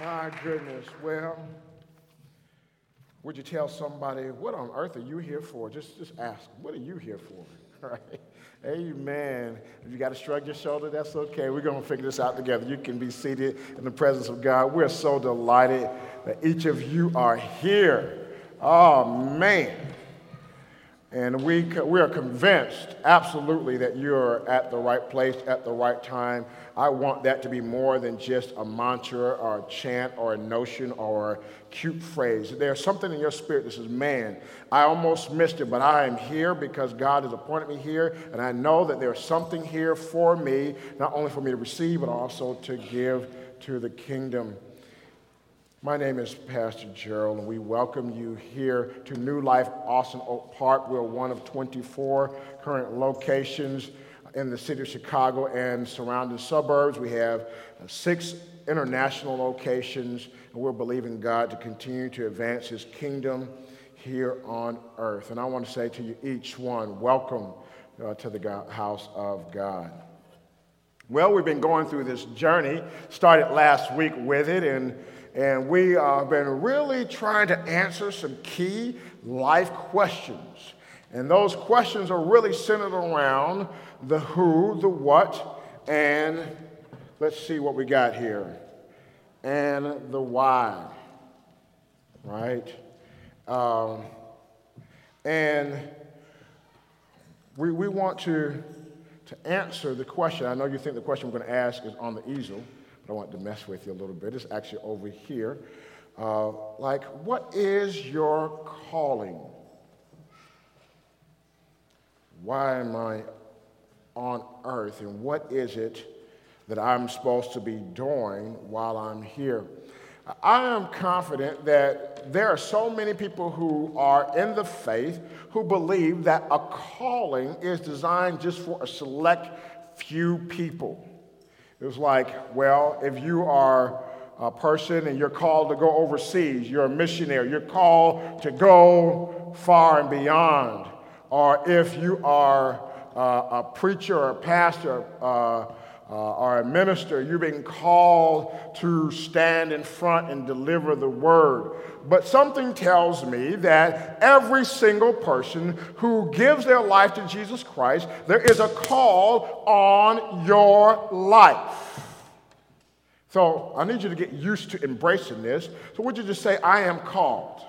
My goodness. Well, would you tell somebody, what on earth are you here for? Just, just ask, what are you here for? Right? Amen. If you got to shrug your shoulder, that's okay. We're going to figure this out together. You can be seated in the presence of God. We're so delighted that each of you are here. Oh, man. And we, we are convinced, absolutely, that you're at the right place at the right time. I want that to be more than just a mantra or a chant or a notion or a cute phrase. There's something in your spirit that says, Man, I almost missed it, but I am here because God has appointed me here. And I know that there's something here for me, not only for me to receive, but also to give to the kingdom. My name is Pastor Gerald, and we welcome you here to New Life Austin Oak Park. We're one of 24 current locations in the city of Chicago and surrounding suburbs. We have six international locations, and we're believing God to continue to advance His kingdom here on earth. And I want to say to you, each one, welcome uh, to the house of God. Well, we've been going through this journey, started last week with it, and and we have been really trying to answer some key life questions. And those questions are really centered around the who, the what, and let's see what we got here, and the why, right? Um, and we, we want to, to answer the question. I know you think the question we're going to ask is on the easel. I want to mess with you a little bit. It's actually over here. Uh, like, what is your calling? Why am I on earth? And what is it that I'm supposed to be doing while I'm here? I am confident that there are so many people who are in the faith who believe that a calling is designed just for a select few people. It was like, well, if you are a person and you're called to go overseas, you're a missionary, you're called to go far and beyond. Or if you are uh, a preacher or a pastor, uh, uh, a minister, you're being called to stand in front and deliver the word. But something tells me that every single person who gives their life to Jesus Christ, there is a call on your life. So I need you to get used to embracing this. So would you just say, I am called?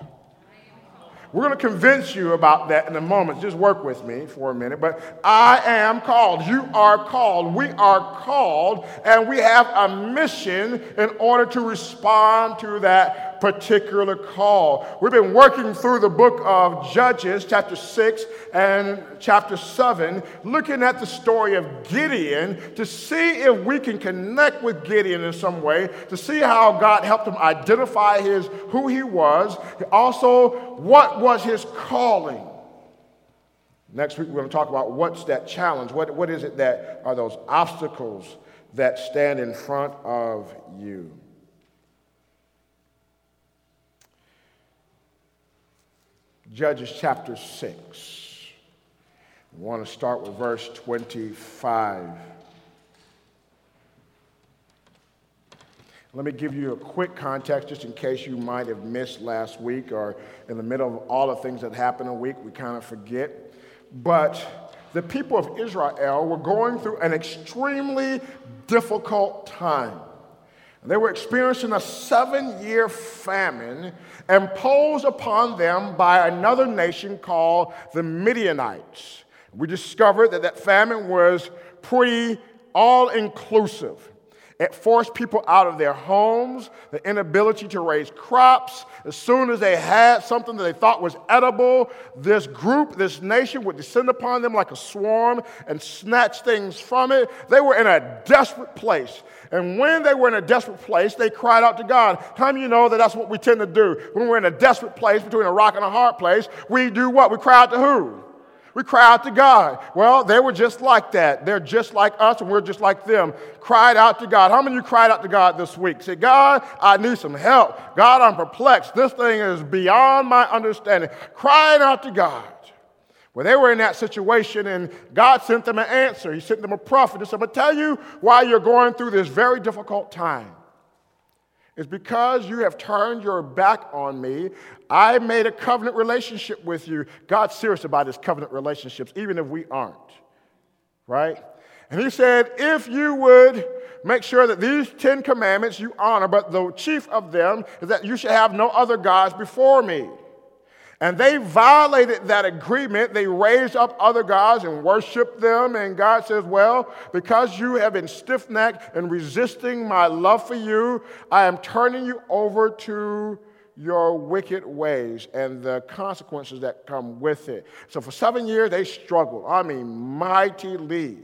We're going to convince you about that in a moment. Just work with me for a minute. But I am called. You are called. We are called. And we have a mission in order to respond to that particular call. We've been working through the book of Judges, chapter 6 and chapter 7, looking at the story of Gideon to see if we can connect with Gideon in some way, to see how God helped him identify his who he was, also what was his calling. Next week, we're going to talk about what's that challenge. What, what is it that are those obstacles that stand in front of you? Judges chapter 6. We want to start with verse 25. Let me give you a quick context just in case you might have missed last week or in the middle of all the things that happened a week, we kind of forget. But the people of Israel were going through an extremely difficult time. They were experiencing a seven year famine imposed upon them by another nation called the Midianites. We discovered that that famine was pretty all inclusive. It forced people out of their homes, the inability to raise crops. As soon as they had something that they thought was edible, this group, this nation would descend upon them like a swarm and snatch things from it. They were in a desperate place. And when they were in a desperate place, they cried out to God. How many you know that that's what we tend to do? When we're in a desperate place, between a rock and a hard place, we do what? We cry out to who? We cry out to God. Well, they were just like that. They're just like us, and we're just like them. Cried out to God. How many of you cried out to God this week? Say, God, I need some help. God, I'm perplexed. This thing is beyond my understanding. Crying out to God. Well, they were in that situation, and God sent them an answer. He sent them a prophet. He said, I'm going to tell you why you're going through this very difficult time. It's because you have turned your back on me. I made a covenant relationship with you. God's serious about his covenant relationships, even if we aren't. Right? And he said, if you would make sure that these Ten Commandments you honor, but the chief of them is that you should have no other gods before me. And they violated that agreement. They raised up other gods and worshiped them. And God says, Well, because you have been stiff necked and resisting my love for you, I am turning you over to your wicked ways and the consequences that come with it. So for seven years, they struggled. I mean, mightily.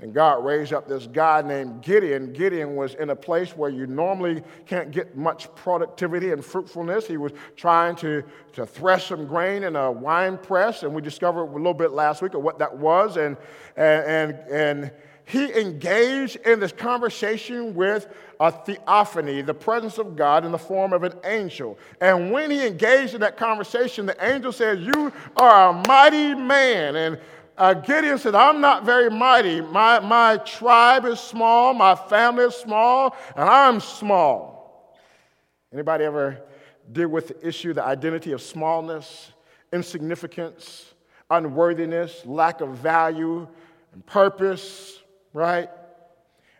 And God raised up this guy named Gideon. Gideon was in a place where you normally can't get much productivity and fruitfulness. He was trying to, to thresh some grain in a wine press, and we discovered a little bit last week of what that was. And, and, and, and he engaged in this conversation with a theophany, the presence of God in the form of an angel. And when he engaged in that conversation, the angel said, You are a mighty man. And uh, Gideon said, I'm not very mighty. My, my tribe is small, my family is small, and I'm small. Anybody ever deal with the issue, the identity of smallness, insignificance, unworthiness, lack of value and purpose, right?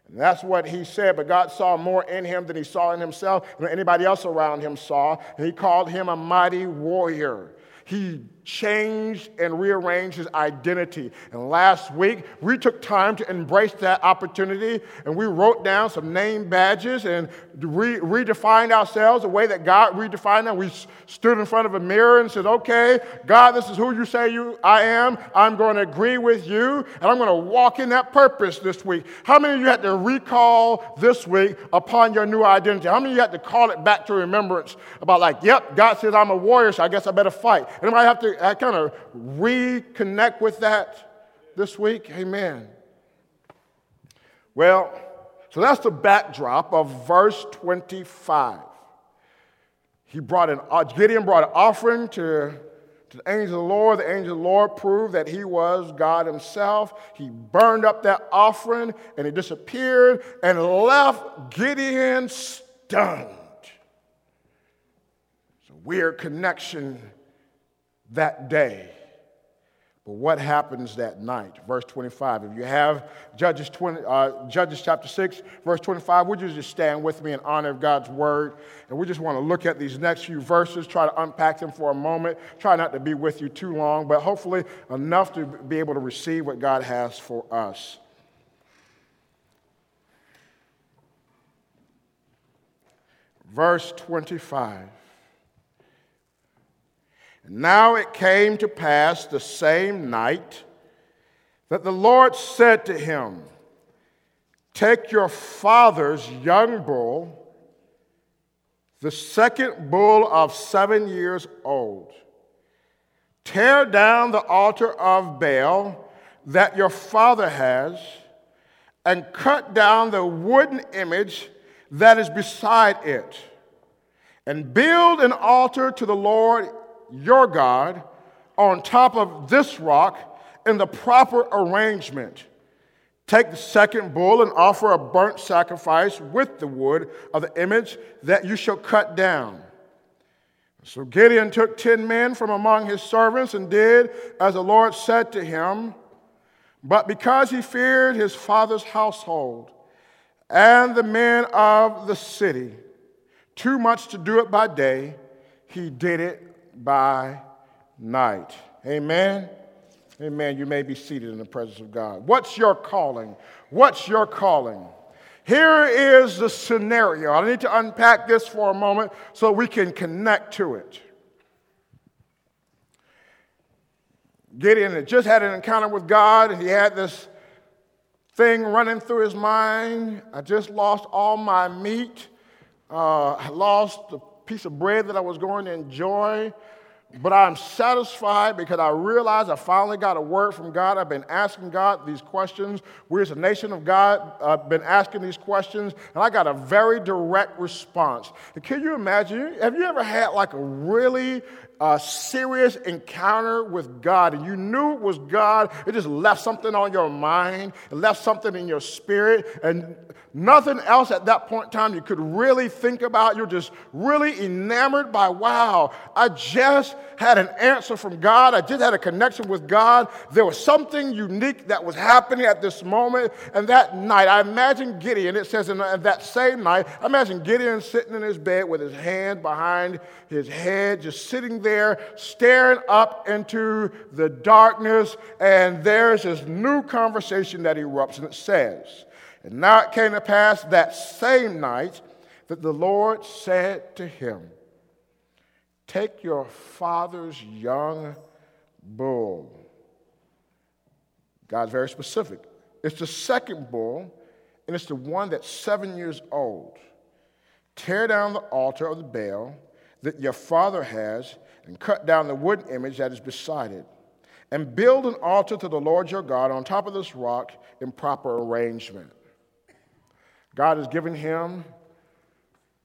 And that's what he said, but God saw more in him than he saw in himself, than anybody else around him saw, and he called him a mighty warrior. He changed and rearranged his identity. And last week, we took time to embrace that opportunity and we wrote down some name badges and re- redefined ourselves the way that God redefined them. We stood in front of a mirror and said, Okay, God, this is who you say you I am. I'm going to agree with you and I'm going to walk in that purpose this week. How many of you had to recall this week upon your new identity? How many of you had to call it back to remembrance about, like, yep, God says I'm a warrior, so I guess I better fight? Anybody have to I kind of reconnect with that this week? Amen. Well, so that's the backdrop of verse 25. He brought an, uh, Gideon brought an offering to, to the angel of the Lord. The angel of the Lord proved that he was God himself. He burned up that offering and he disappeared and left Gideon stunned. It's a weird connection that day. But what happens that night? Verse 25. If you have Judges, 20, uh, Judges chapter 6, verse 25, would you just stand with me in honor of God's word? And we just want to look at these next few verses, try to unpack them for a moment. Try not to be with you too long, but hopefully enough to be able to receive what God has for us. Verse 25. Now it came to pass the same night that the Lord said to him, Take your father's young bull, the second bull of seven years old, tear down the altar of Baal that your father has, and cut down the wooden image that is beside it, and build an altar to the Lord your God on top of this rock in the proper arrangement. Take the second bull and offer a burnt sacrifice with the wood of the image that you shall cut down. So Gideon took ten men from among his servants and did as the Lord said to him. But because he feared his father's household and the men of the city too much to do it by day, he did it by night. Amen. Amen. You may be seated in the presence of God. What's your calling? What's your calling? Here is the scenario. I need to unpack this for a moment so we can connect to it. Gideon had just had an encounter with God, and he had this thing running through his mind. I just lost all my meat. Uh, I lost the piece of bread that I was going to enjoy. But I'm satisfied because I realize I finally got a word from God. I've been asking God these questions. We, as a nation of God, have been asking these questions, and I got a very direct response. Can you imagine? Have you ever had like a really a serious encounter with God and you knew it was God, it just left something on your mind, it left something in your spirit, and nothing else at that point in time you could really think about. You're just really enamored by, wow, I just had an answer from God. I just had a connection with God. There was something unique that was happening at this moment. And that night, I imagine Gideon, it says in that same night, I imagine Gideon sitting in his bed with his hand behind his head, just sitting there, staring up into the darkness. And there's this new conversation that erupts, and it says, and now it came to pass that same night that the Lord said to him, Take your father's young bull. God's very specific. It's the second bull, and it's the one that's seven years old. Tear down the altar of the Baal that your father has, and cut down the wooden image that is beside it, and build an altar to the Lord your God on top of this rock in proper arrangement. God has given him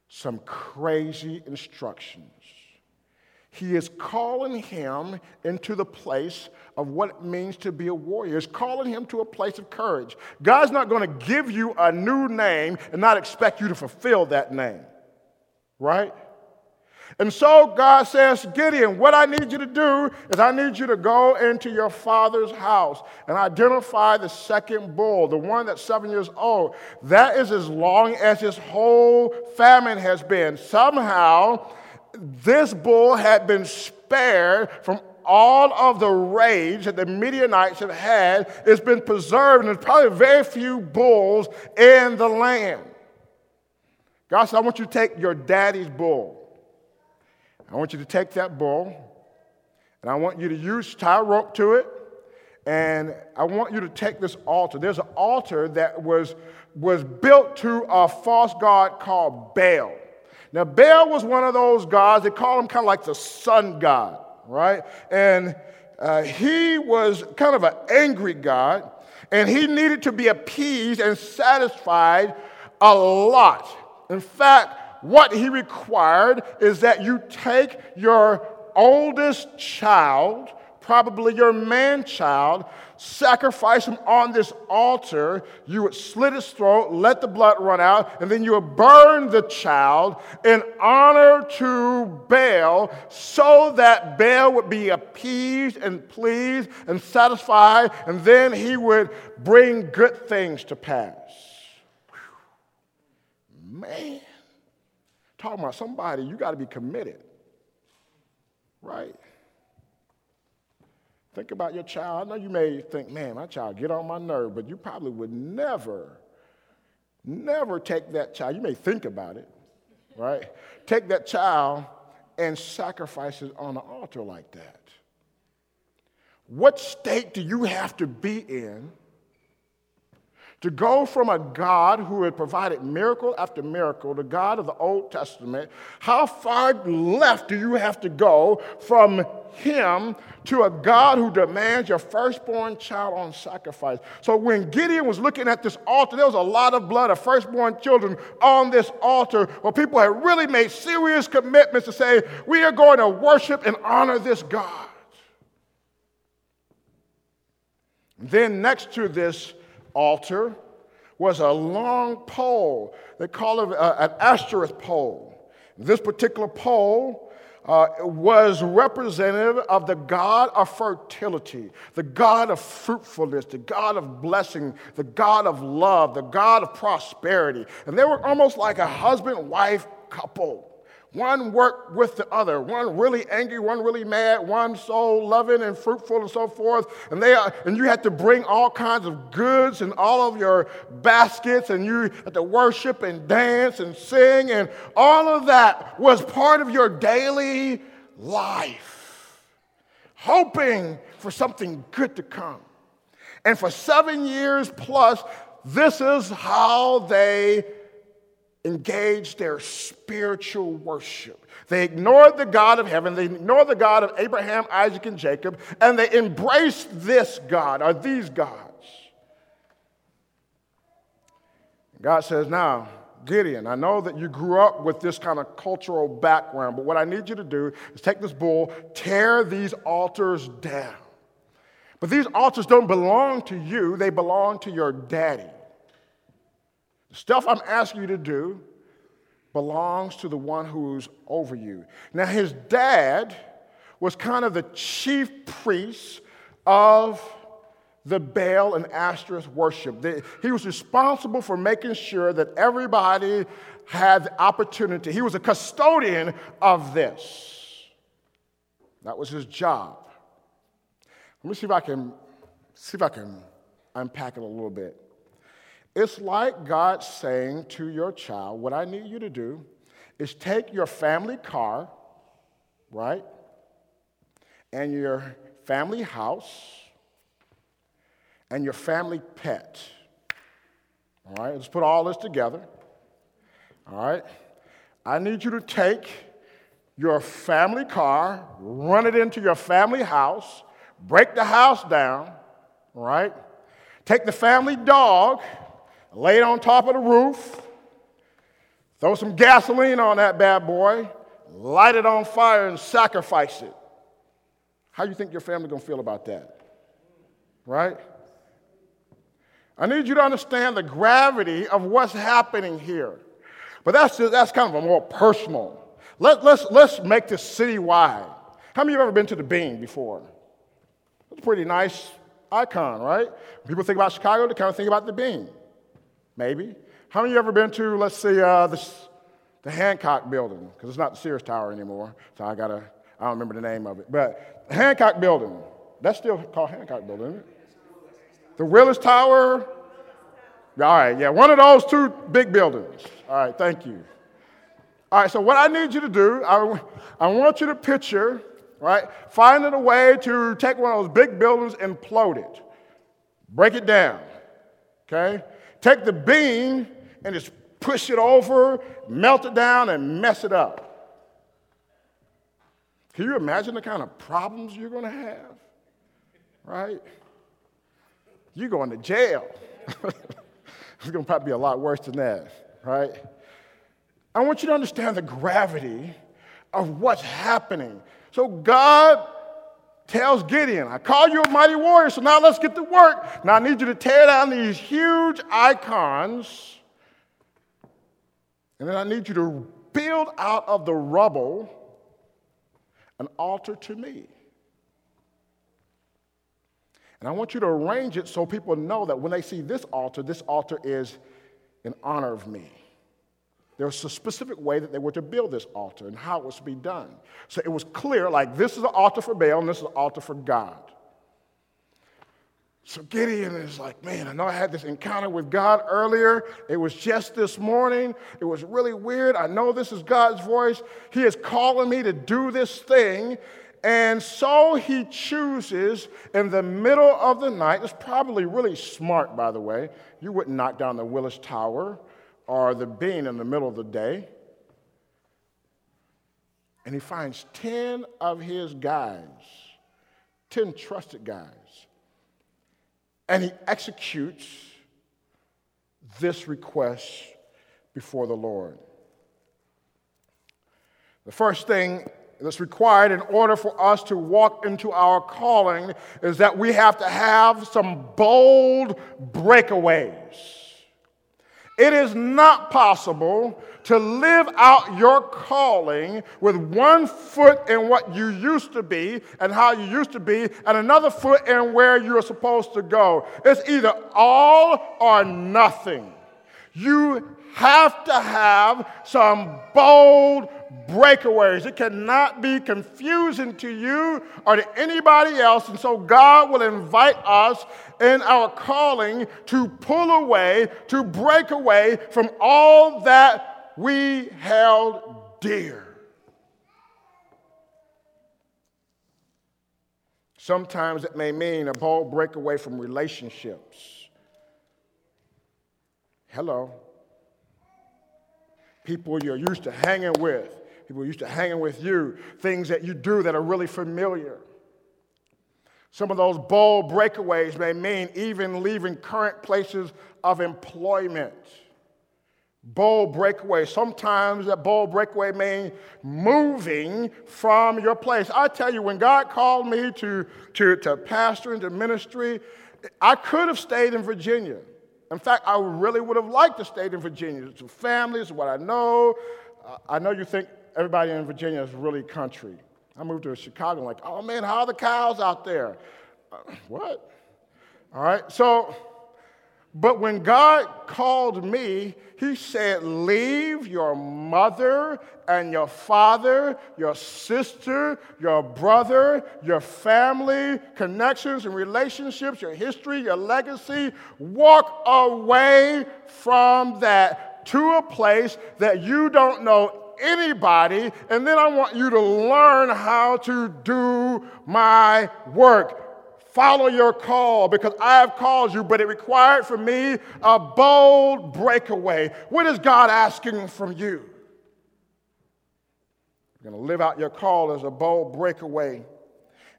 some crazy instructions. He is calling him into the place of what it means to be a warrior. He's calling him to a place of courage. God's not going to give you a new name and not expect you to fulfill that name, right? And so God says, Gideon, what I need you to do is I need you to go into your father's house and identify the second bull, the one that's seven years old. That is as long as his whole famine has been. Somehow, this bull had been spared from all of the rage that the Midianites have had. It's been preserved, and there's probably very few bulls in the land. God said, I want you to take your daddy's bull. I want you to take that bull and I want you to use tie rope to it. And I want you to take this altar. There's an altar that was, was built to a false god called Baal. Now, Baal was one of those gods, they call him kind of like the sun god, right? And uh, he was kind of an angry god, and he needed to be appeased and satisfied a lot. In fact, what he required is that you take your oldest child, probably your man child, sacrifice him on this altar. You would slit his throat, let the blood run out, and then you would burn the child in honor to Baal so that Baal would be appeased and pleased and satisfied, and then he would bring good things to pass. Whew. Man. Talking about somebody, you got to be committed. Right? Think about your child. I know you may think, man, my child get on my nerve, but you probably would never, never take that child. You may think about it, right? Take that child and sacrifice it on an altar like that. What state do you have to be in? To go from a God who had provided miracle after miracle, the God of the Old Testament, how far left do you have to go from Him to a God who demands your firstborn child on sacrifice? So when Gideon was looking at this altar, there was a lot of blood of firstborn children on this altar where people had really made serious commitments to say, We are going to worship and honor this God. Then, next to this, altar was a long pole. They call it uh, an Asherah pole. This particular pole uh, was representative of the God of fertility, the God of fruitfulness, the God of blessing, the God of love, the God of prosperity. And they were almost like a husband wife couple. One worked with the other, one really angry, one really mad, one so loving and fruitful and so forth. And, they are, and you had to bring all kinds of goods and all of your baskets, and you had to worship and dance and sing, and all of that was part of your daily life, hoping for something good to come. And for seven years plus, this is how they engaged their spiritual worship. They ignored the God of heaven, they ignored the God of Abraham, Isaac, and Jacob, and they embraced this God or these gods. God says, Now, Gideon, I know that you grew up with this kind of cultural background, but what I need you to do is take this bull, tear these altars down. But these altars don't belong to you, they belong to your daddy. Stuff I'm asking you to do belongs to the one who's over you. Now, his dad was kind of the chief priest of the Baal and Ashtoreth worship. he was responsible for making sure that everybody had the opportunity. He was a custodian of this. That was his job. Let me see if I can see if I can unpack it a little bit. It's like God saying to your child, What I need you to do is take your family car, right, and your family house and your family pet. All right, let's put all this together. All right, I need you to take your family car, run it into your family house, break the house down, right? Take the family dog, lay it on top of the roof, throw some gasoline on that bad boy, light it on fire, and sacrifice it. How do you think your family gonna feel about that? Right? I need you to understand the gravity of what's happening here. But that's, just, that's kind of a more personal. Let, let's, let's make this citywide. How many of you have ever been to the Bean before? It's a pretty nice icon, right? When people think about Chicago, they kind of think about the Bean. Maybe. How many of you ever been to, let's see, uh, this, the Hancock building? Because it's not the Sears Tower anymore, so I gotta, I don't remember the name of it. But the Hancock building, that's still called Hancock building, isn't it? The Willis Tower. All right, yeah, one of those two big buildings. All right, thank you. All right, so what I need you to do, I, I want you to picture, right, finding a way to take one of those big buildings and implode it, break it down, okay? Take the Bean and just push it over, melt it down, and mess it up. Can you imagine the kind of problems you're going to have? Right? You're going to jail. it's going to probably be a lot worse than that, right? I want you to understand the gravity of what's happening. So God tells Gideon, I call you a mighty warrior, so now let's get to work. Now I need you to tear down these huge icons, and then I need you to build out of the rubble an altar to me. And I want you to arrange it so people know that when they see this altar, this altar is in honor of me. There was a specific way that they were to build this altar and how it was to be done. So it was clear like, this is an altar for Baal and this is an altar for God. So Gideon is like, man, I know I had this encounter with God earlier. It was just this morning. It was really weird. I know this is God's voice. He is calling me to do this thing. And so he chooses in the middle of the night. It's probably really smart, by the way. You wouldn't knock down the Willis Tower or the bean in the middle of the day. And he finds 10 of his guys, 10 trusted guys. And he executes this request before the Lord. The first thing that's required in order for us to walk into our calling is that we have to have some bold breakaways. It is not possible to live out your calling with one foot in what you used to be and how you used to be, and another foot in where you're supposed to go. It's either all or nothing. You have to have some bold breakaways. It cannot be confusing to you or to anybody else. And so God will invite us in our calling to pull away, to break away from all that we held dear. Sometimes it may mean a bold breakaway from relationships. Hello. People you're used to hanging with, people used to hanging with you, things that you do that are really familiar. Some of those bold breakaways may mean even leaving current places of employment. Bold breakaway. Sometimes that bold breakaway means moving from your place. I tell you, when God called me to, to, to pastor into ministry, I could have stayed in Virginia. In fact, I really would have liked to stay in Virginia. It's family, it's what I know. I know you think everybody in Virginia is really country. I moved to Chicago, I'm like, oh man, how are the cows out there? Uh, what? All right, so but when God called me, He said, Leave your mother and your father, your sister, your brother, your family, connections and relationships, your history, your legacy. Walk away from that to a place that you don't know anybody, and then I want you to learn how to do my work follow your call because I have called you, but it required for me a bold breakaway. What is God asking from you? You're going to live out your call as a bold breakaway.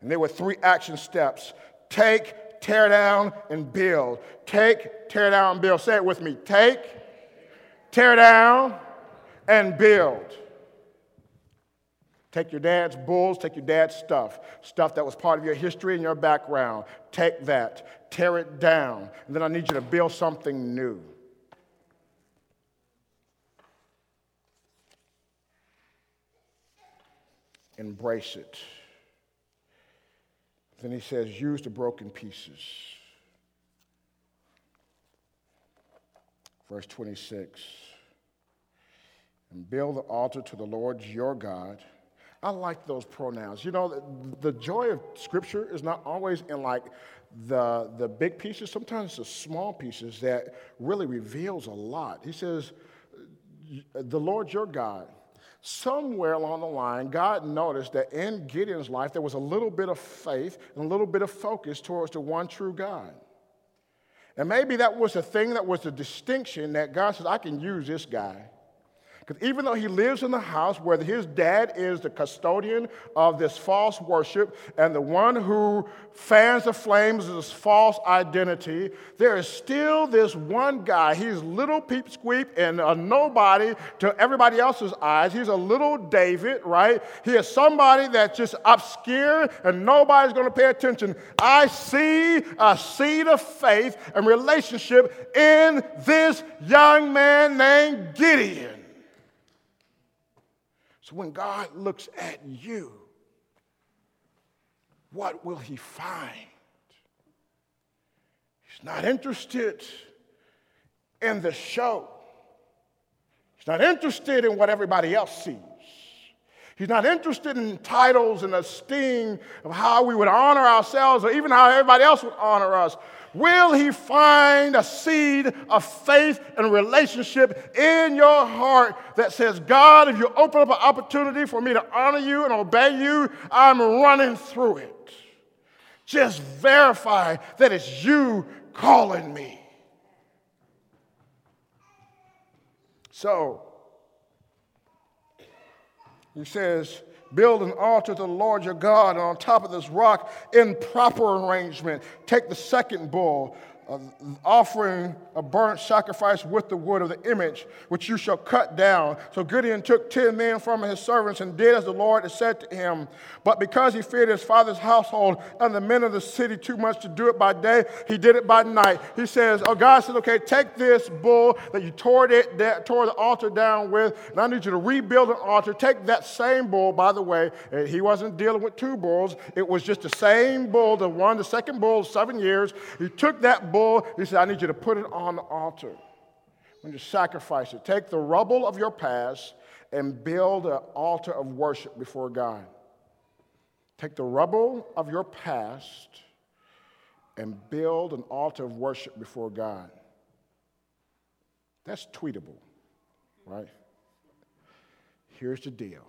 And there were three action steps take, tear down, and build. Take, tear down, build. Say it with me take, tear down, and build. Take your dad's bulls, take your dad's stuff, stuff that was part of your history and your background. Take that, tear it down, and then I need you to build something new. Embrace it. Then he says, use the broken pieces. Verse 26 and build the altar to the Lord your God I like those pronouns. You know, the, the joy of Scripture is not always in like the, the big pieces, sometimes the small pieces that really reveals a lot. He says, The Lord your God. Somewhere along the line, God noticed that in Gideon's life there was a little bit of faith and a little bit of focus towards the one true God. And maybe that was the thing that was the distinction that God says, I can use this guy. Because even though he lives in the house where his dad is the custodian of this false worship and the one who fans the flames of this false identity, there is still this one guy. He's little peep squeak and a nobody to everybody else's eyes. He's a little David, right? He is somebody that's just obscure and nobody's going to pay attention. I see a seed of faith and relationship in this young man named Gideon. So when God looks at you, what will he find? He's not interested in the show. He's not interested in what everybody else sees. He's not interested in titles and esteem of how we would honor ourselves or even how everybody else would honor us. Will he find a seed of faith and relationship in your heart that says, God, if you open up an opportunity for me to honor you and obey you, I'm running through it? Just verify that it's you calling me. So, he says, Build an altar to the Lord your God, and on top of this rock, in proper arrangement, take the second bull offering a burnt sacrifice with the wood of the image, which you shall cut down. So Gideon took ten men from his servants and did as the Lord had said to him. But because he feared his father's household and the men of the city too much to do it by day, he did it by night. He says, Oh, God says, okay, take this bull that you tore, it, that, tore the altar down with, and I need you to rebuild an altar. Take that same bull, by the way, he wasn't dealing with two bulls. It was just the same bull, the one, the second bull, seven years. He took that bull bull, he said, I need you to put it on the altar. When you sacrifice it, take the rubble of your past and build an altar of worship before God. Take the rubble of your past and build an altar of worship before God. That's tweetable, right? Here's the deal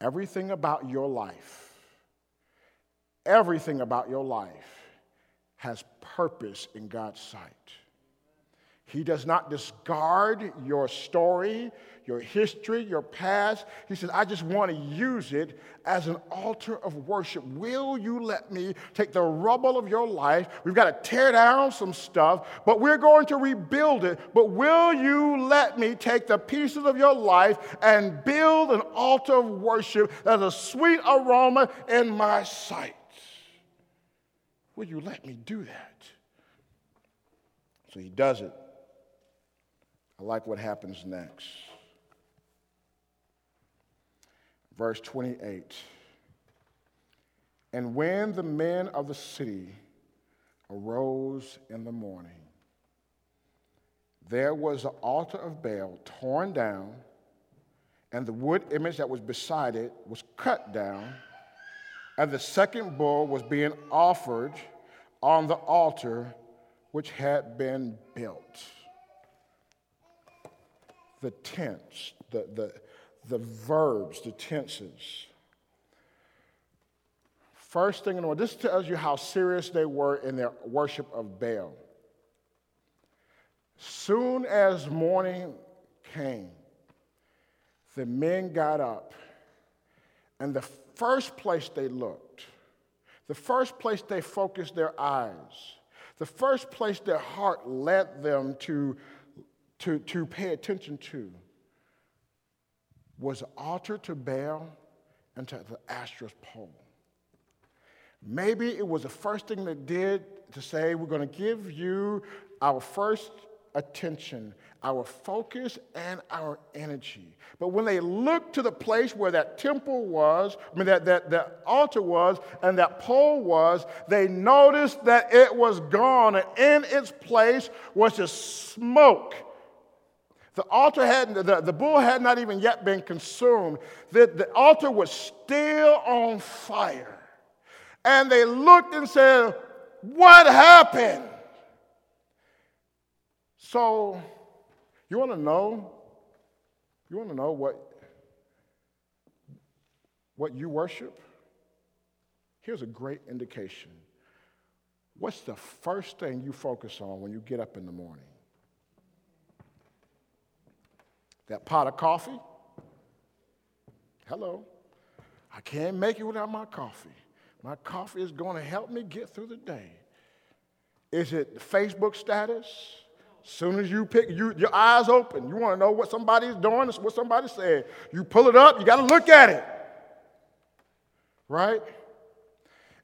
everything about your life, everything about your life has purpose in God's sight. He does not discard your story, your history, your past. He says, I just want to use it as an altar of worship. Will you let me take the rubble of your life? We've got to tear down some stuff, but we're going to rebuild it. But will you let me take the pieces of your life and build an altar of worship that's a sweet aroma in my sight? Will you let me do that? So he does it. I like what happens next. Verse 28 And when the men of the city arose in the morning, there was the altar of Baal torn down, and the wood image that was beside it was cut down, and the second bull was being offered on the altar which had been built the tense, the, the, the verbs, the tenses. First thing in the world, this tells you how serious they were in their worship of Baal. Soon as morning came, the men got up, and the first place they looked, the first place they focused their eyes, the first place their heart led them to to, to pay attention to was the altar to Baal and to the Asherah's pole. Maybe it was the first thing they did to say, We're going to give you our first attention, our focus, and our energy. But when they looked to the place where that temple was, I mean, that, that, that altar was, and that pole was, they noticed that it was gone, and in its place was just smoke the altar had, the, the bull had not even yet been consumed. The, the altar was still on fire. And they looked and said, What happened? So, you want to know? You want to know what, what you worship? Here's a great indication. What's the first thing you focus on when you get up in the morning? That pot of coffee? Hello. I can't make it without my coffee. My coffee is going to help me get through the day. Is it Facebook status? Soon as you pick, you, your eyes open, you want to know what somebody's doing, what somebody said. You pull it up, you got to look at it. Right?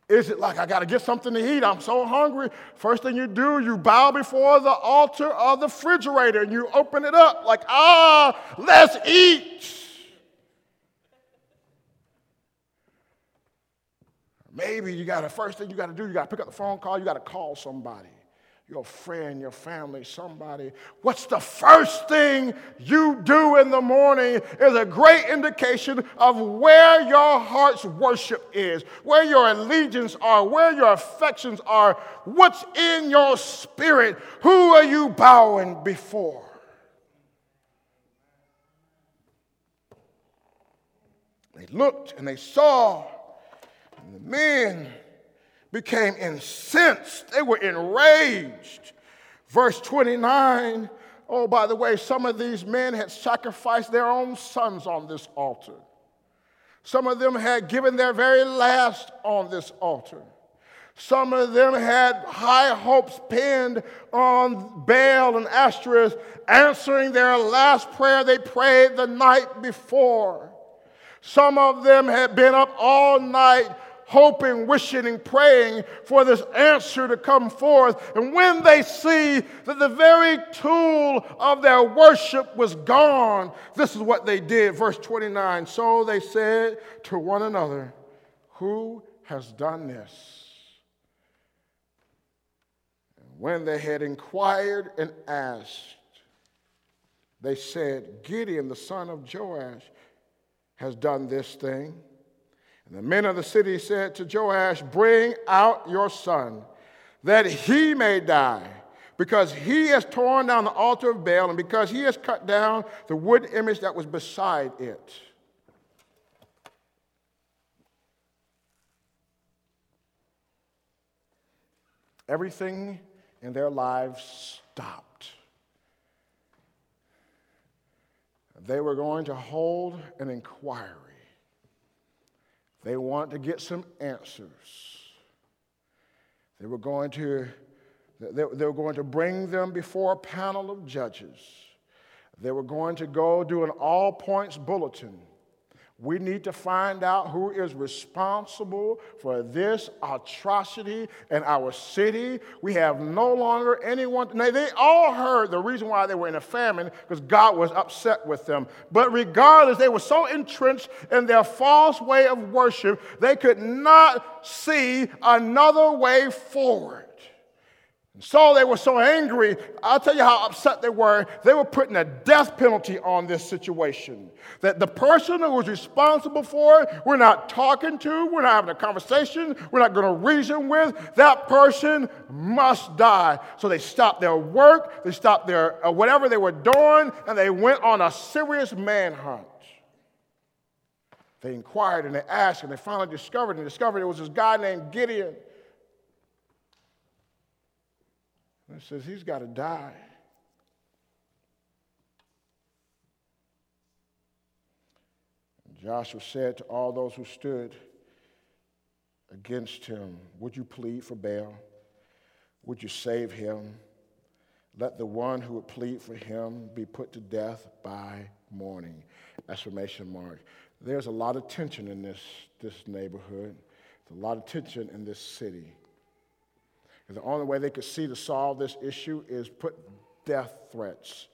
Is it like I got to get something to eat? I'm so hungry. First thing you do, you bow before the altar of the refrigerator and you open it up like, ah, let's eat. Maybe you got to, first thing you got to do, you got to pick up the phone call, you got to call somebody your friend, your family, somebody, what's the first thing you do in the morning is a great indication of where your heart's worship is, where your allegiance are, where your affections are, what's in your spirit, who are you bowing before? They looked and they saw, and the men became incensed. They were enraged. Verse 29 oh, by the way, some of these men had sacrificed their own sons on this altar. Some of them had given their very last on this altar. Some of them had high hopes pinned on Baal and Ashtoreth, answering their last prayer they prayed the night before. Some of them had been up all night hoping, wishing, and praying for this answer to come forth. And when they see that the very tool of their worship was gone, this is what they did. Verse 29 So they said to one another, Who has done this? And when they had inquired and asked, they said, Gideon, the son of Joash, has done this thing. And the men of the city said to Joash, Bring out your son, that he may die, because he has torn down the altar of Baal, and because he has cut down the wood image that was beside it. Everything in their lives stopped they were going to hold an inquiry. They wanted to get some answers. They were going to, they, they were going to bring them before a panel of judges. They were going to go do an all points bulletin we need to find out who is responsible for this atrocity in our city. We have no longer anyone. Now, they all heard the reason why they were in a famine because God was upset with them. But regardless, they were so entrenched in their false way of worship, they could not see another way forward. So they were so angry. I'll tell you how upset they were. They were putting a death penalty on this situation. That the person who was responsible for it, we're not talking to, we're not having a conversation, we're not going to reason with, that person must die. So they stopped their work, they stopped their uh, whatever they were doing, and they went on a serious manhunt. They inquired and they asked, and they finally discovered and discovered it was this guy named Gideon. And says he's got to die. And Joshua said to all those who stood against him, Would you plead for Baal? Would you save him? Let the one who would plead for him be put to death by morning. Exclamation mark. There's a lot of tension in this, this neighborhood. There's a lot of tension in this city. And the only way they could see to solve this issue is put death threats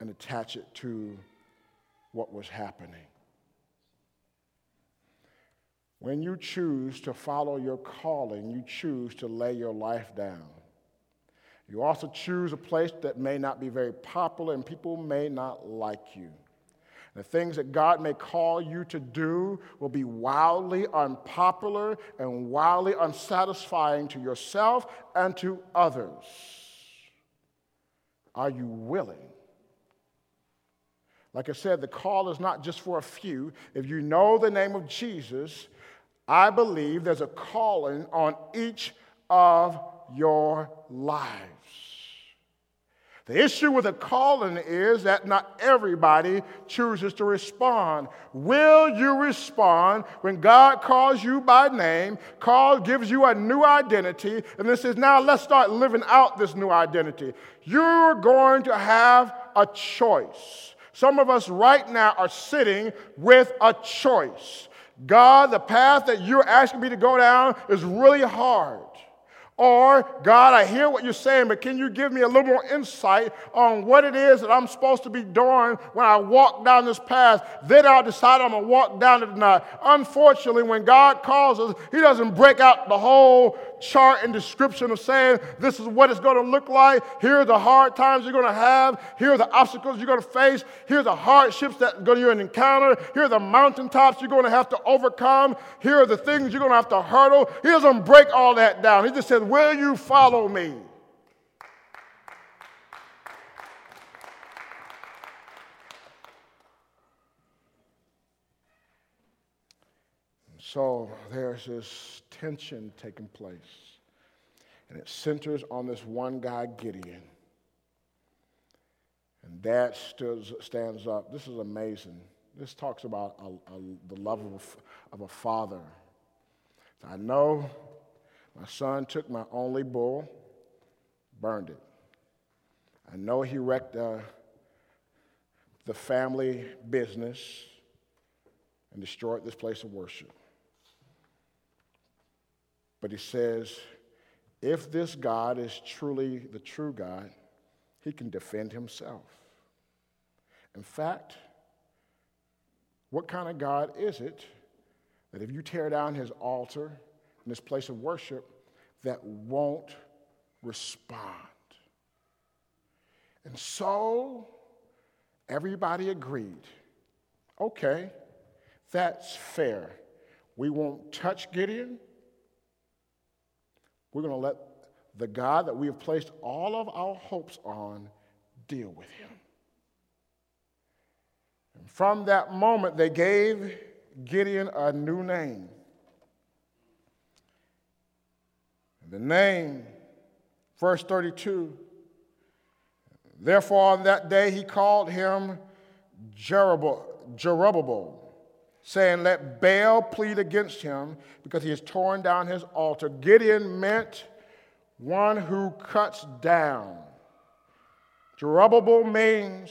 and attach it to what was happening. When you choose to follow your calling, you choose to lay your life down. You also choose a place that may not be very popular and people may not like you. The things that God may call you to do will be wildly unpopular and wildly unsatisfying to yourself and to others. Are you willing? Like I said, the call is not just for a few. If you know the name of Jesus, I believe there's a calling on each of your lives. The issue with a calling is that not everybody chooses to respond. Will you respond when God calls you by name, calls, gives you a new identity, and then says, now let's start living out this new identity? You're going to have a choice. Some of us right now are sitting with a choice. God, the path that you're asking me to go down is really hard. Or, God, I hear what you're saying, but can you give me a little more insight on what it is that I'm supposed to be doing when I walk down this path? Then I'll decide I'm going to walk down it or not. Unfortunately, when God calls us, He doesn't break out the whole chart and description of saying, this is what it's going to look like. Here are the hard times you're going to have. Here are the obstacles you're going to face. Here are the hardships that you're going to encounter. Here are the mountaintops you're going to have to overcome. Here are the things you're going to have to hurdle. He doesn't break all that down. He just says, Will you follow me? So there's this tension taking place. And it centers on this one guy, Gideon. And dad stands up. This is amazing. This talks about a, a, the love of, of a father. I know my son took my only bull, burned it. I know he wrecked uh, the family business and destroyed this place of worship. But he says, if this God is truly the true God, he can defend himself. In fact, what kind of God is it that if you tear down his altar and his place of worship, that won't respond? And so everybody agreed okay, that's fair. We won't touch Gideon. We're going to let the God that we have placed all of our hopes on deal with him. And from that moment, they gave Gideon a new name. The name, verse 32, therefore on that day he called him Jerubbaal, saying, Let Baal plead against him because he has torn down his altar. Gideon meant one who cuts down. Jerubbaal means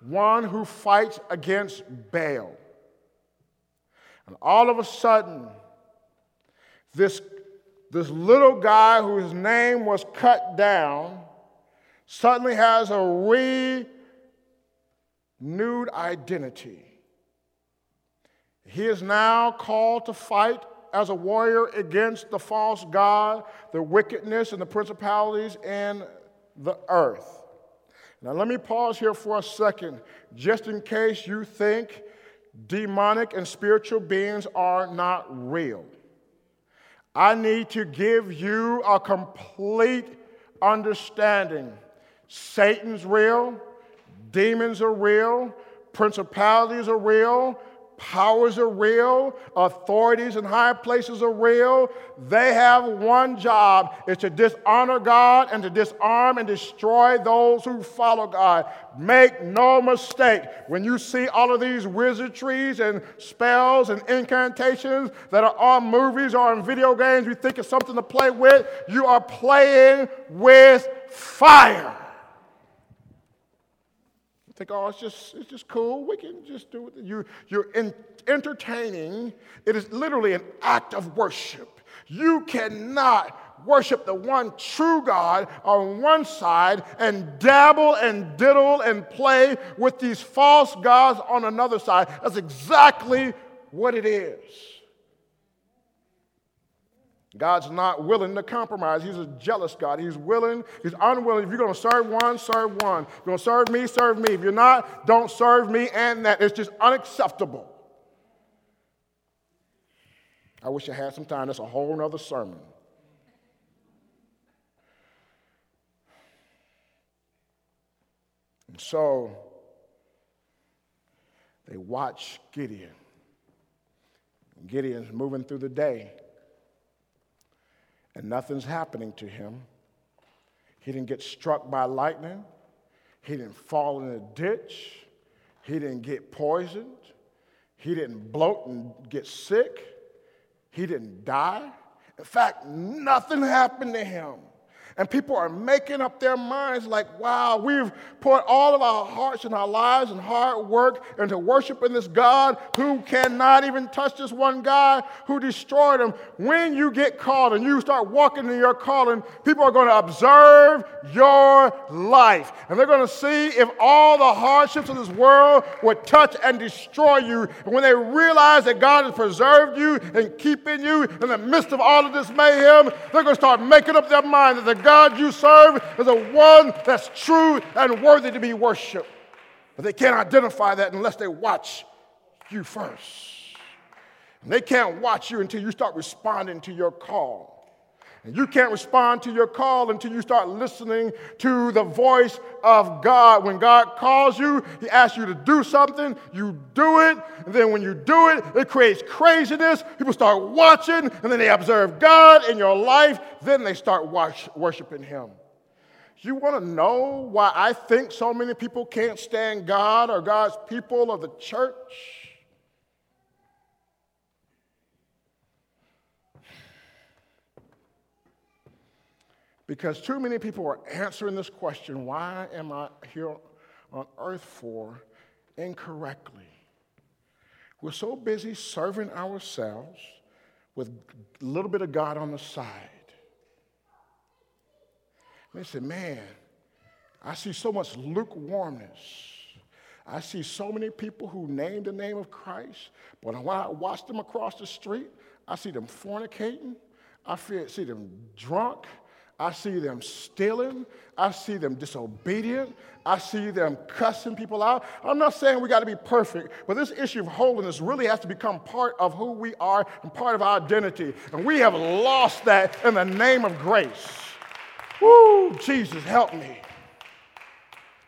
one who fights against Baal. And all of a sudden, this, this little guy whose name was cut down suddenly has a renewed identity. He is now called to fight as a warrior against the false God, the wickedness, and the principalities in the earth. Now, let me pause here for a second, just in case you think demonic and spiritual beings are not real. I need to give you a complete understanding. Satan's real, demons are real, principalities are real, Powers are real, authorities in high places are real. They have one job is to dishonor God and to disarm and destroy those who follow God. Make no mistake, when you see all of these wizardries and spells and incantations that are on movies or in video games, you think it's something to play with, you are playing with fire think, oh, it's just, it's just cool. We can just do it. You, you're in, entertaining. It is literally an act of worship. You cannot worship the one true God on one side and dabble and diddle and play with these false gods on another side. That's exactly what it is. God's not willing to compromise. He's a jealous God. He's willing, he's unwilling. If you're going to serve one, serve one. If you're going to serve me, serve me. If you're not, don't serve me and that. It's just unacceptable. I wish I had some time. That's a whole other sermon. And so they watch Gideon. Gideon's moving through the day and nothing's happening to him. He didn't get struck by lightning. He didn't fall in a ditch. He didn't get poisoned. He didn't bloat and get sick. He didn't die. In fact, nothing happened to him. And people are making up their minds like, wow, we've put all of our hearts and our lives and hard work into worshiping this God who cannot even touch this one guy who destroyed him. When you get called and you start walking in your calling, people are going to observe your life. And they're going to see if all the hardships of this world would touch and destroy you. And when they realize that God has preserved you and keeping you in the midst of all of this mayhem, they're going to start making up their mind that the God you serve is the one that's true and worthy to be worshiped. But they can't identify that unless they watch you first. And they can't watch you until you start responding to your call. And you can't respond to your call until you start listening to the voice of God. When God calls you, He asks you to do something, you do it. And then when you do it, it creates craziness. People start watching, and then they observe God in your life. Then they start worshiping Him. You want to know why I think so many people can't stand God or God's people or the church? Because too many people are answering this question why am I here on earth for incorrectly? We're so busy serving ourselves with a little bit of God on the side. And they say, man, I see so much lukewarmness. I see so many people who name the name of Christ, but when I watch them across the street, I see them fornicating. I see them drunk. I see them stealing. I see them disobedient. I see them cussing people out. I'm not saying we got to be perfect, but this issue of holiness really has to become part of who we are and part of our identity. And we have lost that in the name of grace. Woo, Jesus, help me.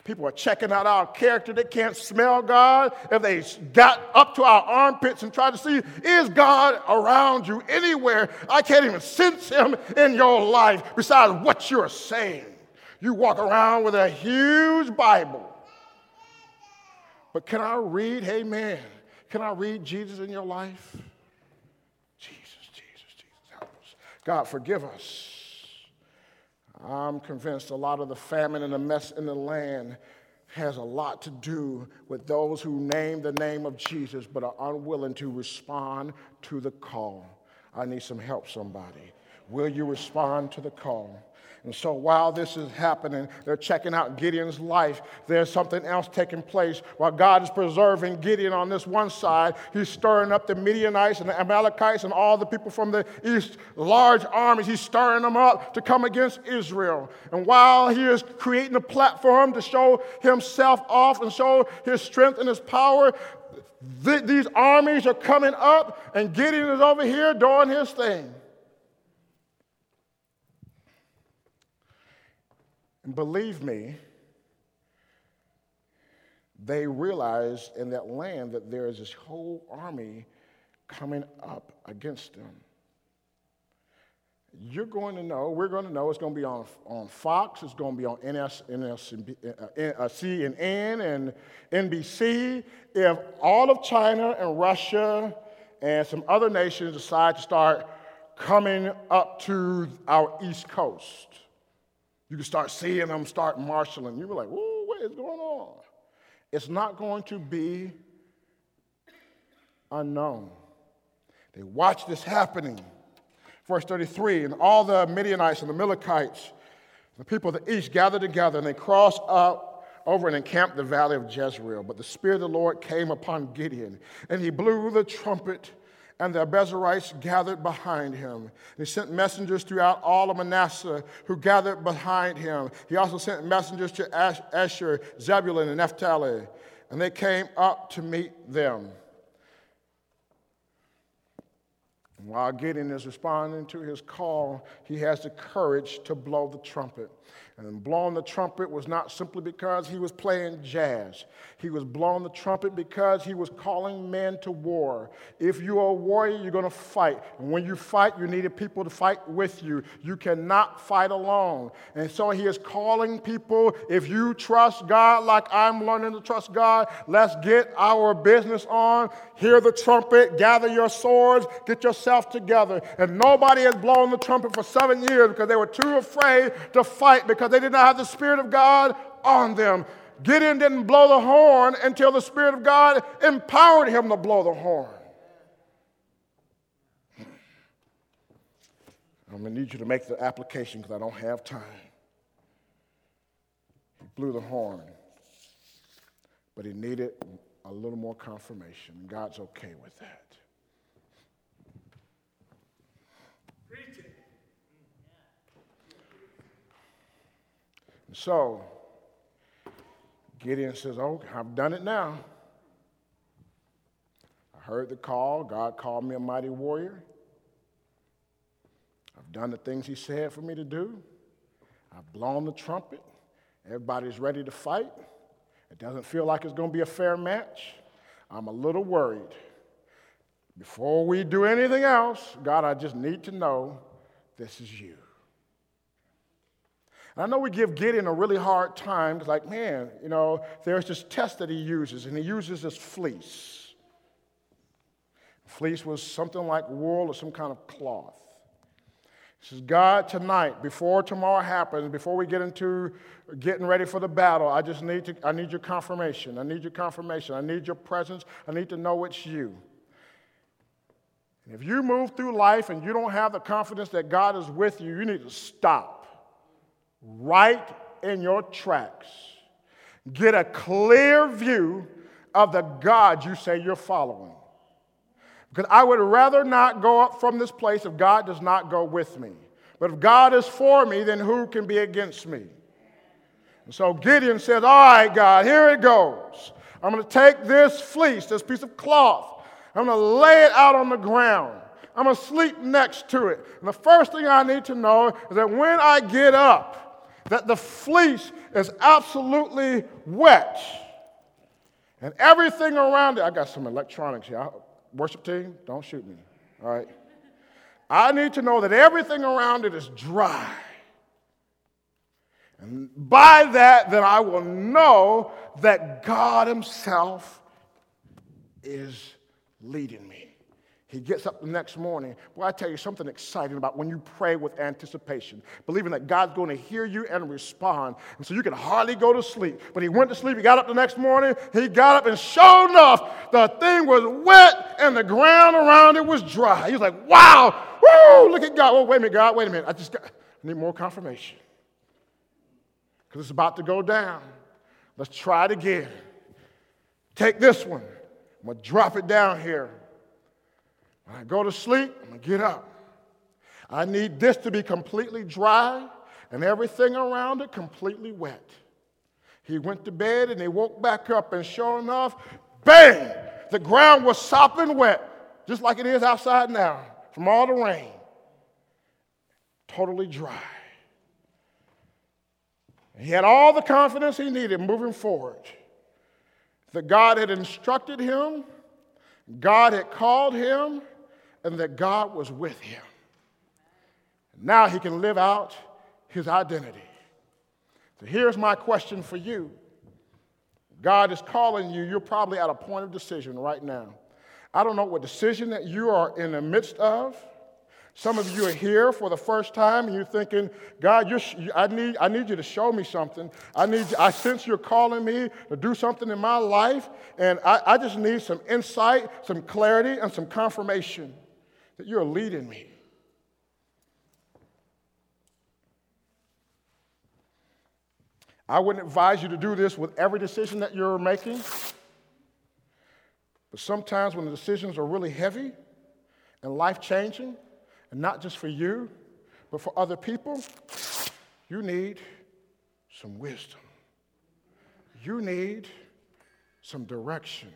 People are checking out our character. They can't smell God. If they got up to our armpits and tried to see, is God around you anywhere? I can't even sense him in your life besides what you're saying. You walk around with a huge Bible, But can I read, hey man, can I read Jesus in your life? Jesus, Jesus, Jesus, help us. God, forgive us. I'm convinced a lot of the famine and the mess in the land has a lot to do with those who name the name of Jesus but are unwilling to respond to the call. I need some help, somebody. Will you respond to the call? And so while this is happening, they're checking out Gideon's life. There's something else taking place. While God is preserving Gideon on this one side, he's stirring up the Midianites and the Amalekites and all the people from the east, large armies. He's stirring them up to come against Israel. And while he is creating a platform to show himself off and show his strength and his power, th- these armies are coming up, and Gideon is over here doing his thing. And believe me, they realized in that land that there is this whole army coming up against them. You're going to know, we're going to know, it's going to be on, on Fox, it's going to be on NS, NS, uh, CNN and NBC. If all of China and Russia and some other nations decide to start coming up to our East Coast, you can start seeing them start marshaling. You be like, whoa, what is going on? It's not going to be unknown. They watch this happening. Verse 33 And all the Midianites and the Amalekites, the people of the east, gathered together and they crossed up over and encamped the valley of Jezreel. But the Spirit of the Lord came upon Gideon, and he blew the trumpet and the Abiezrites gathered behind him. He sent messengers throughout all of Manasseh who gathered behind him. He also sent messengers to Asher, Zebulun, and Naphtali, and they came up to meet them. while Gideon is responding to his call, he has the courage to blow the trumpet. And blowing the trumpet was not simply because he was playing jazz. He was blowing the trumpet because he was calling men to war. If you are a warrior, you're going to fight. And when you fight, you needed people to fight with you. You cannot fight alone. And so he is calling people, if you trust God like I'm learning to trust God, let's get our business on. Hear the trumpet, gather your swords, get yourself together. And nobody has blown the trumpet for seven years because they were too afraid to fight because because they did not have the Spirit of God on them. Gideon didn't blow the horn until the Spirit of God empowered him to blow the horn. I'm going to need you to make the application because I don't have time. He blew the horn, but he needed a little more confirmation. God's okay with that. So, Gideon says, Oh, I've done it now. I heard the call. God called me a mighty warrior. I've done the things He said for me to do. I've blown the trumpet. Everybody's ready to fight. It doesn't feel like it's going to be a fair match. I'm a little worried. Before we do anything else, God, I just need to know this is you. I know we give Gideon a really hard time. It's like, man, you know, there's this test that he uses, and he uses this fleece. Fleece was something like wool or some kind of cloth. He says, God, tonight, before tomorrow happens, before we get into getting ready for the battle, I just need to, I need your confirmation. I need your confirmation. I need your presence. I need to know it's you. And if you move through life and you don't have the confidence that God is with you, you need to stop right in your tracks. Get a clear view of the God you say you're following. Because I would rather not go up from this place if God does not go with me. But if God is for me, then who can be against me? And so Gideon says, All right, God, here it goes. I'm going to take this fleece, this piece of cloth, I'm going to lay it out on the ground. I'm going to sleep next to it. And the first thing I need to know is that when I get up, that the fleece is absolutely wet. And everything around it, I got some electronics here. Worship team, don't shoot me. All right. I need to know that everything around it is dry. And by that, then I will know that God Himself is leading me. He gets up the next morning. Well, I tell you something exciting about when you pray with anticipation, believing that God's going to hear you and respond. And so you can hardly go to sleep. But he went to sleep, he got up the next morning, he got up, and sure enough, the thing was wet and the ground around it was dry. He was like, wow, woo, look at God. Oh, wait a minute, God, wait a minute. I just got, I need more confirmation. Because it's about to go down. Let's try it again. Take this one. I'm going to drop it down here. When I go to sleep, I'm going to get up. I need this to be completely dry and everything around it completely wet. He went to bed and he woke back up, and sure enough, bang! The ground was sopping wet, just like it is outside now from all the rain. Totally dry. He had all the confidence he needed moving forward. That God had instructed him, God had called him, and that God was with him. Now he can live out his identity. So here's my question for you God is calling you. You're probably at a point of decision right now. I don't know what decision that you are in the midst of. Some of you are here for the first time and you're thinking, God, you're, I, need, I need you to show me something. I, need, I sense you're calling me to do something in my life, and I, I just need some insight, some clarity, and some confirmation that you're leading me. I wouldn't advise you to do this with every decision that you're making. But sometimes when the decisions are really heavy and life changing, and not just for you, but for other people, you need some wisdom. You need some direction.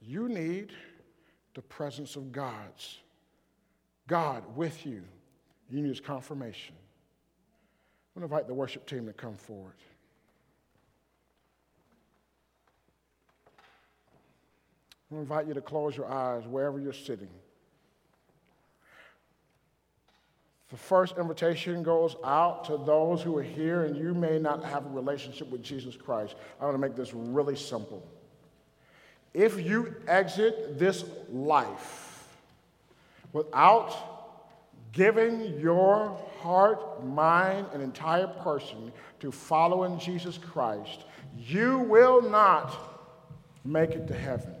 You need the presence of God's. God with you. You need his confirmation. I'm going to invite the worship team to come forward. I'm going to invite you to close your eyes wherever you're sitting. The first invitation goes out to those who are here and you may not have a relationship with Jesus Christ. I want to make this really simple. If you exit this life without giving your heart, mind, and entire person to following Jesus Christ, you will not make it to heaven.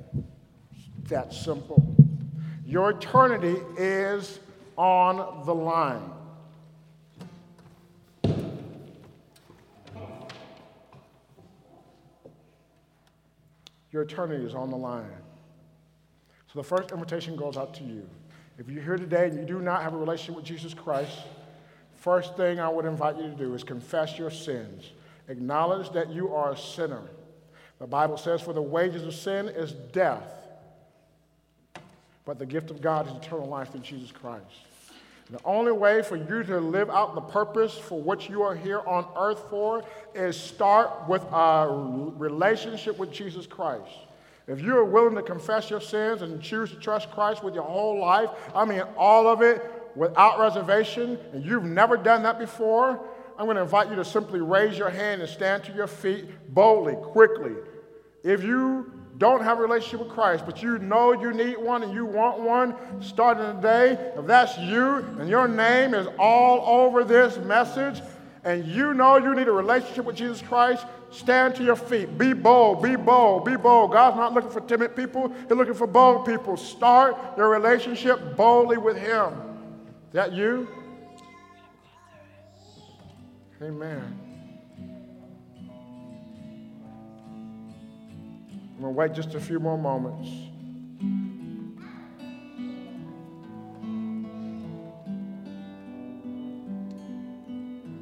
It's that simple. Your eternity is on the line. Your eternity is on the line. So the first invitation goes out to you. If you're here today and you do not have a relationship with Jesus Christ, first thing I would invite you to do is confess your sins. Acknowledge that you are a sinner. The Bible says, For the wages of sin is death, but the gift of God is eternal life through Jesus Christ. The only way for you to live out the purpose for which you are here on earth for is start with a relationship with Jesus Christ. If you are willing to confess your sins and choose to trust Christ with your whole life, I mean all of it without reservation, and you've never done that before, I'm going to invite you to simply raise your hand and stand to your feet boldly, quickly. If you don't have a relationship with Christ, but you know you need one and you want one starting today, if that's you and your name is all over this message, and you know you need a relationship with Jesus Christ, stand to your feet. Be bold, be bold, be bold. God's not looking for timid people, He's looking for bold people. Start your relationship boldly with Him. Is that you? Amen. I'm going to wait just a few more moments.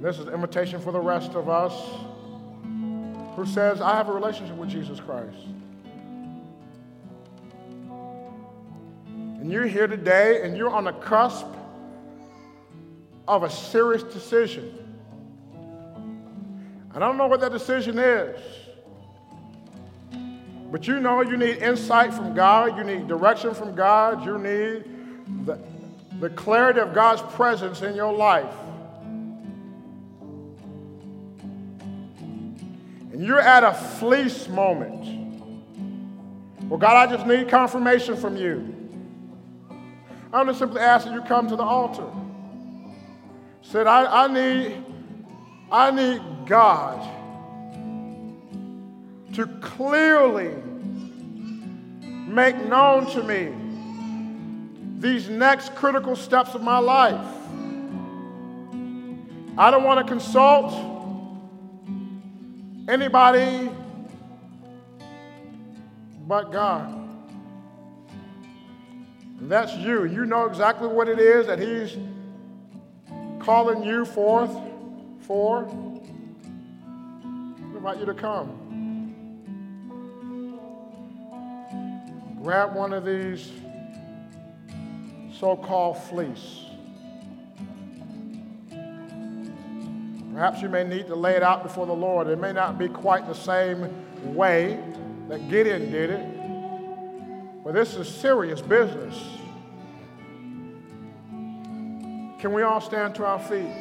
This is an invitation for the rest of us who says, I have a relationship with Jesus Christ. And you're here today and you're on the cusp of a serious decision. I don't know what that decision is. But you know you need insight from God, you need direction from God, you need the, the clarity of God's presence in your life. And you're at a fleece moment. Well, God, I just need confirmation from you. I'm just simply asking you come to the altar. Said, I, I need, I need God to clearly make known to me these next critical steps of my life. I don't want to consult anybody but God. And that's you. You know exactly what it is that He's calling you forth for. I invite you to come. Grab one of these so called fleece. Perhaps you may need to lay it out before the Lord. It may not be quite the same way that Gideon did it, but this is serious business. Can we all stand to our feet?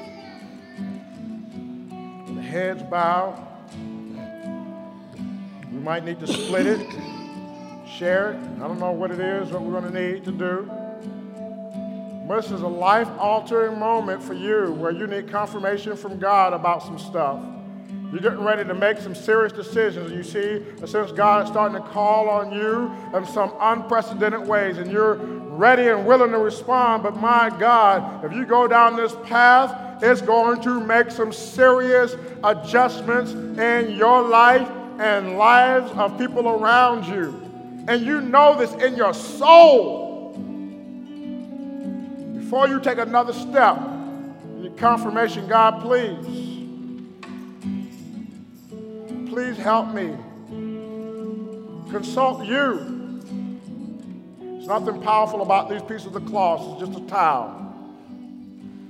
The heads bowed. We might need to split it, share it. I don't know what it is, what we're going to need to do. This is a life altering moment for you where you need confirmation from God about some stuff. You're getting ready to make some serious decisions. You see, since God is starting to call on you in some unprecedented ways, and you're ready and willing to respond. But my God, if you go down this path, it's going to make some serious adjustments in your life and lives of people around you. And you know this in your soul. Before you take another step, in your confirmation, God, please please help me. Consult you. There's nothing powerful about these pieces of cloth, it's just a towel.